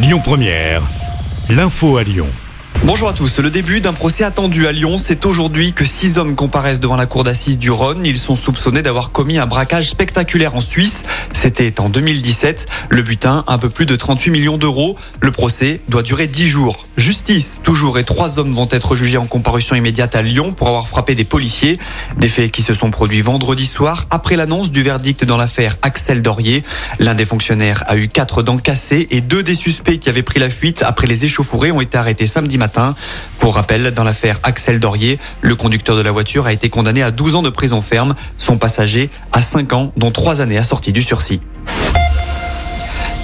Lyon Première, l'info à Lyon. Bonjour à tous. Le début d'un procès attendu à Lyon, c'est aujourd'hui que six hommes comparaissent devant la cour d'assises du Rhône. Ils sont soupçonnés d'avoir commis un braquage spectaculaire en Suisse. C'était en 2017. Le butin, un peu plus de 38 millions d'euros. Le procès doit durer 10 jours. Justice, toujours, et trois hommes vont être jugés en comparution immédiate à Lyon pour avoir frappé des policiers. Des faits qui se sont produits vendredi soir après l'annonce du verdict dans l'affaire Axel Dorier. L'un des fonctionnaires a eu quatre dents cassées et deux des suspects qui avaient pris la fuite après les échauffourées ont été arrêtés samedi matin. Pour rappel, dans l'affaire Axel Dorier, le conducteur de la voiture a été condamné à 12 ans de prison ferme, son passager à 5 ans, dont 3 années assorties du sursis.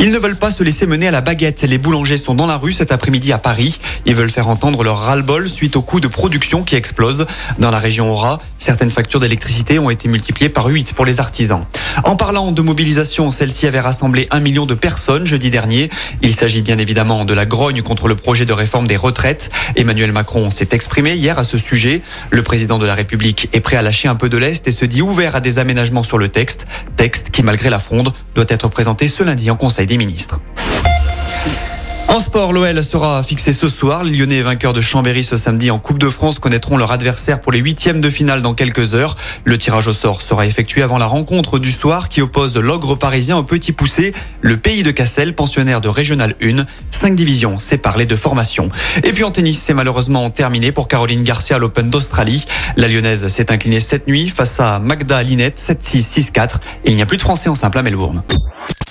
Ils ne veulent pas se laisser mener à la baguette. Les boulangers sont dans la rue cet après-midi à Paris. Ils veulent faire entendre leur ras-le-bol suite au coût de production qui explose. Dans la région Aura, certaines factures d'électricité ont été multipliées par 8 pour les artisans. En parlant de mobilisation, celle-ci avait rassemblé un million de personnes jeudi dernier. Il s'agit bien évidemment de la grogne contre le projet de réforme des retraites. Emmanuel Macron s'est exprimé hier à ce sujet. Le président de la République est prêt à lâcher un peu de l'Est et se dit ouvert à des aménagements sur le texte. Texte qui, malgré la fronde, doit être présenté ce lundi en Conseil des ministres. En sport, l'OL sera fixé ce soir. Les Lyonnais vainqueurs de Chambéry ce samedi en Coupe de France connaîtront leur adversaire pour les huitièmes de finale dans quelques heures. Le tirage au sort sera effectué avant la rencontre du soir qui oppose l'ogre parisien au petit poussé, le pays de Cassel, pensionnaire de Régional 1. Cinq divisions séparent les deux formations. Et puis en tennis, c'est malheureusement terminé pour Caroline Garcia à l'Open d'Australie. La Lyonnaise s'est inclinée cette nuit face à Magda Linette 7-6, 6-4. Et il n'y a plus de Français en simple à Melbourne.